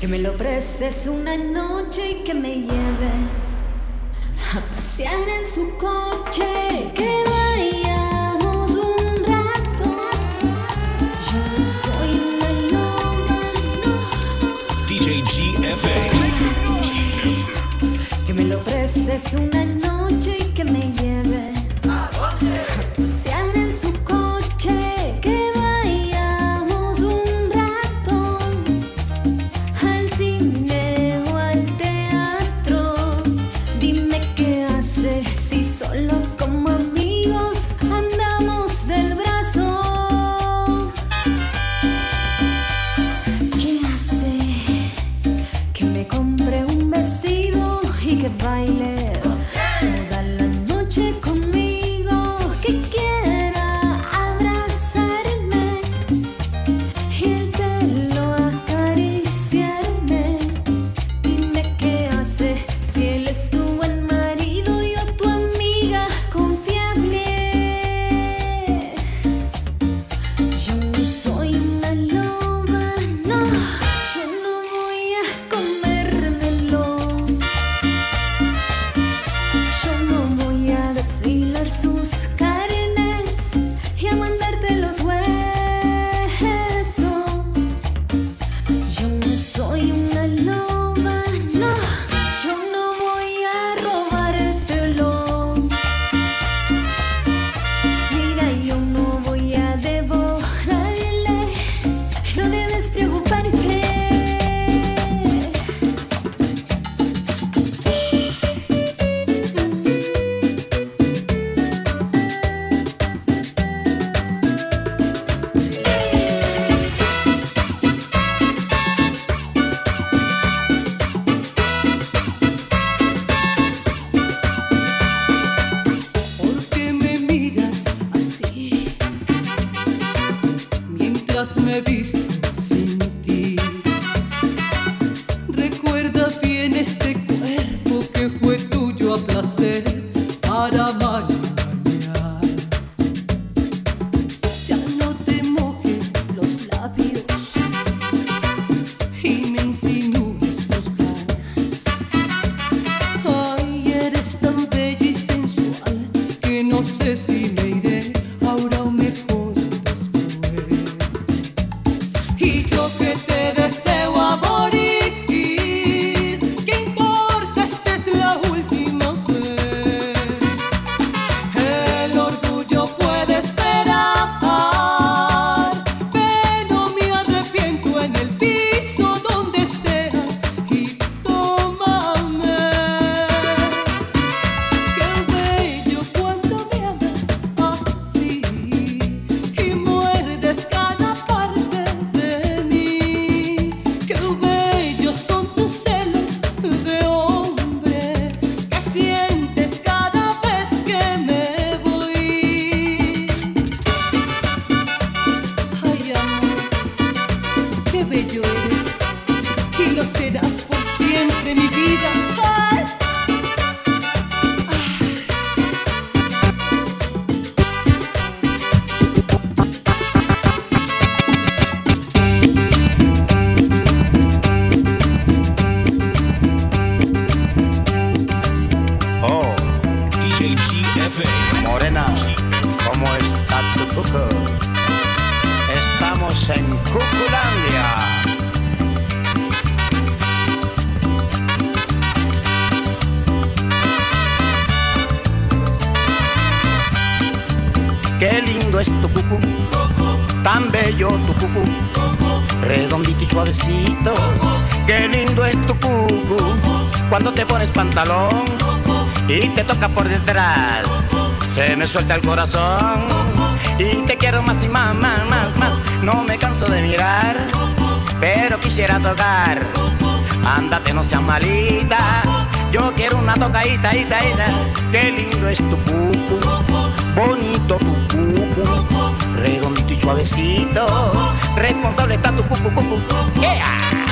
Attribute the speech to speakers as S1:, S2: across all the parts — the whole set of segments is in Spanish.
S1: Que me lo prestes una noche y que me lleve a pasear en su coche. Que vayamos un rato. Yo soy una loca, no.
S2: DJ GFA.
S1: Que me lo prestes una noche y que me lleve.
S3: ya me viste. Qué
S4: lindo es tu cucú, tan bello tu cucú, redondito y suavecito. Qué lindo es tu cucú, cuando te pones pantalón y te toca por detrás. Se me suelta el corazón y te quiero más y más, más, más, más. No me canso de mirar, pero quisiera tocar. Ándate, no seas malita. Yo quiero una tocadita, ita, ita. Qué lindo es tu cucú bonito tu cucu, redondito y suavecito, responsable está tu cucu cucu, yeah.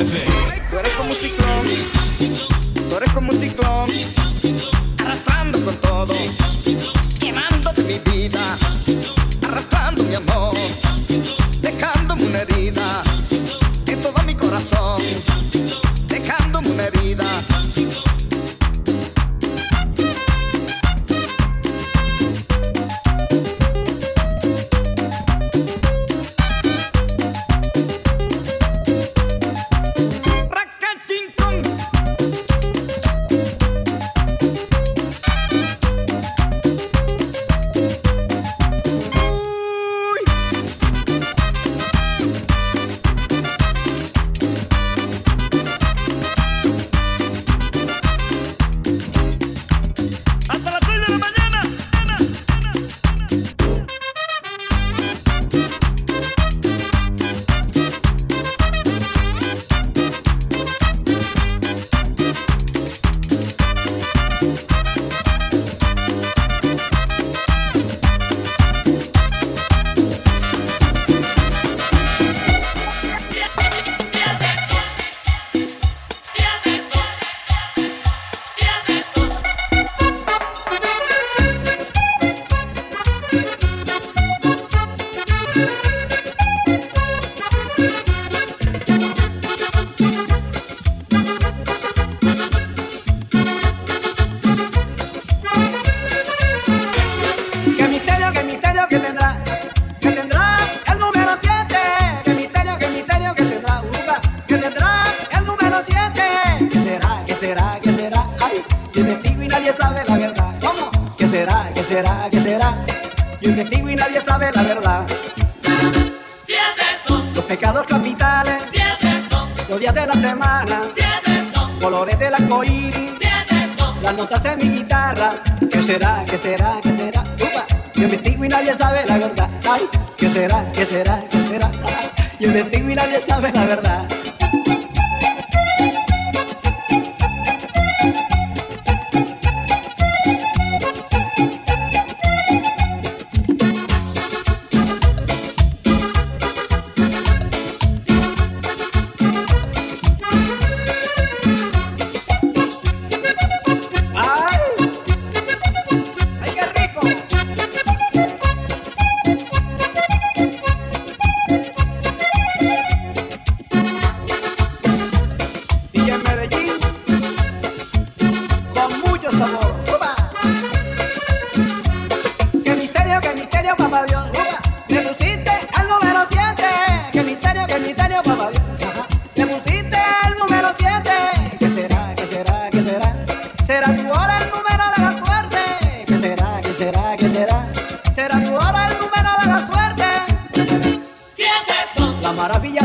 S5: ese. Tú eres como Investigo y nadie sabe la verdad.
S3: Siete son,
S5: Los pecados capitales,
S3: siete son,
S5: los días de la semana,
S3: siete son,
S5: colores del arcoíris.
S3: siete son.
S5: Las notas de mi guitarra, ¿qué será? ¿Qué será? ¿Qué será? Upa, yo investigo y nadie sabe la verdad. Ay, ¿qué será? ¿Qué será? ¿Qué será? Yo investigo y nadie sabe la verdad.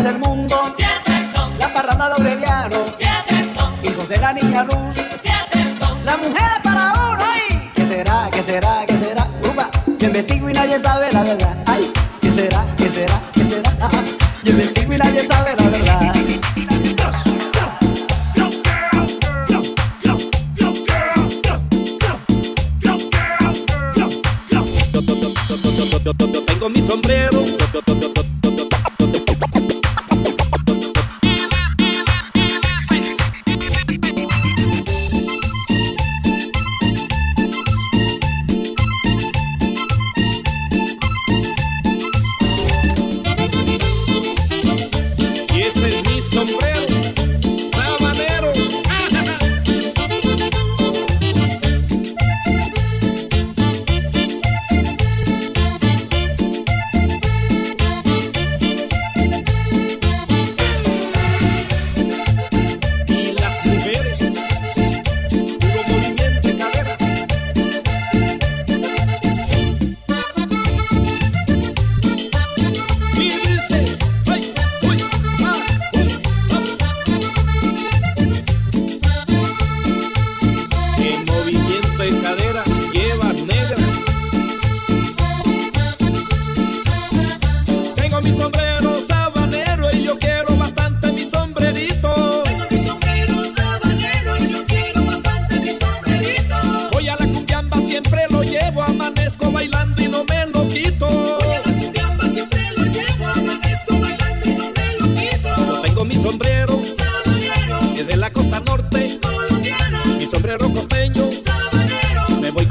S5: Del mundo,
S3: siete son,
S5: la parranda de Aureliano,
S3: siete son,
S5: hijos de la niña luz,
S3: siete son.
S5: las mujeres para uno, ay. ¿Qué será, qué será, qué será? Upa, yo investigo y nadie sabe la verdad, ay. ¿Qué será, qué será, qué será? Ah, ah. Yo investigo y nadie sabe la verdad.
S2: Tengo mi sombrero.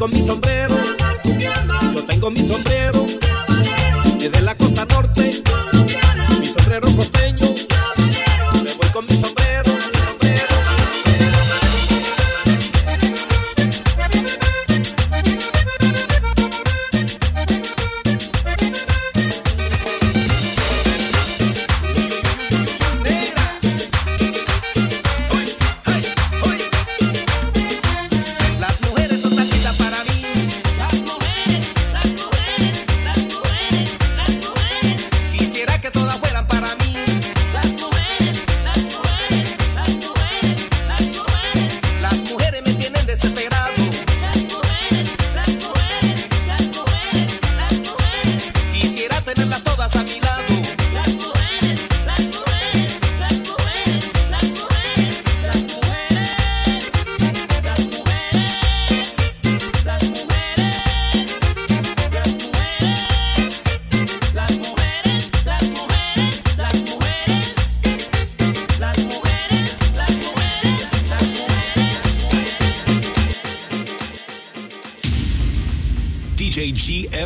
S2: con mi sombrero. Yo tengo mi sombrero.
S6: Pareciera que todas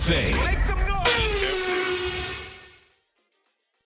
S7: Zee.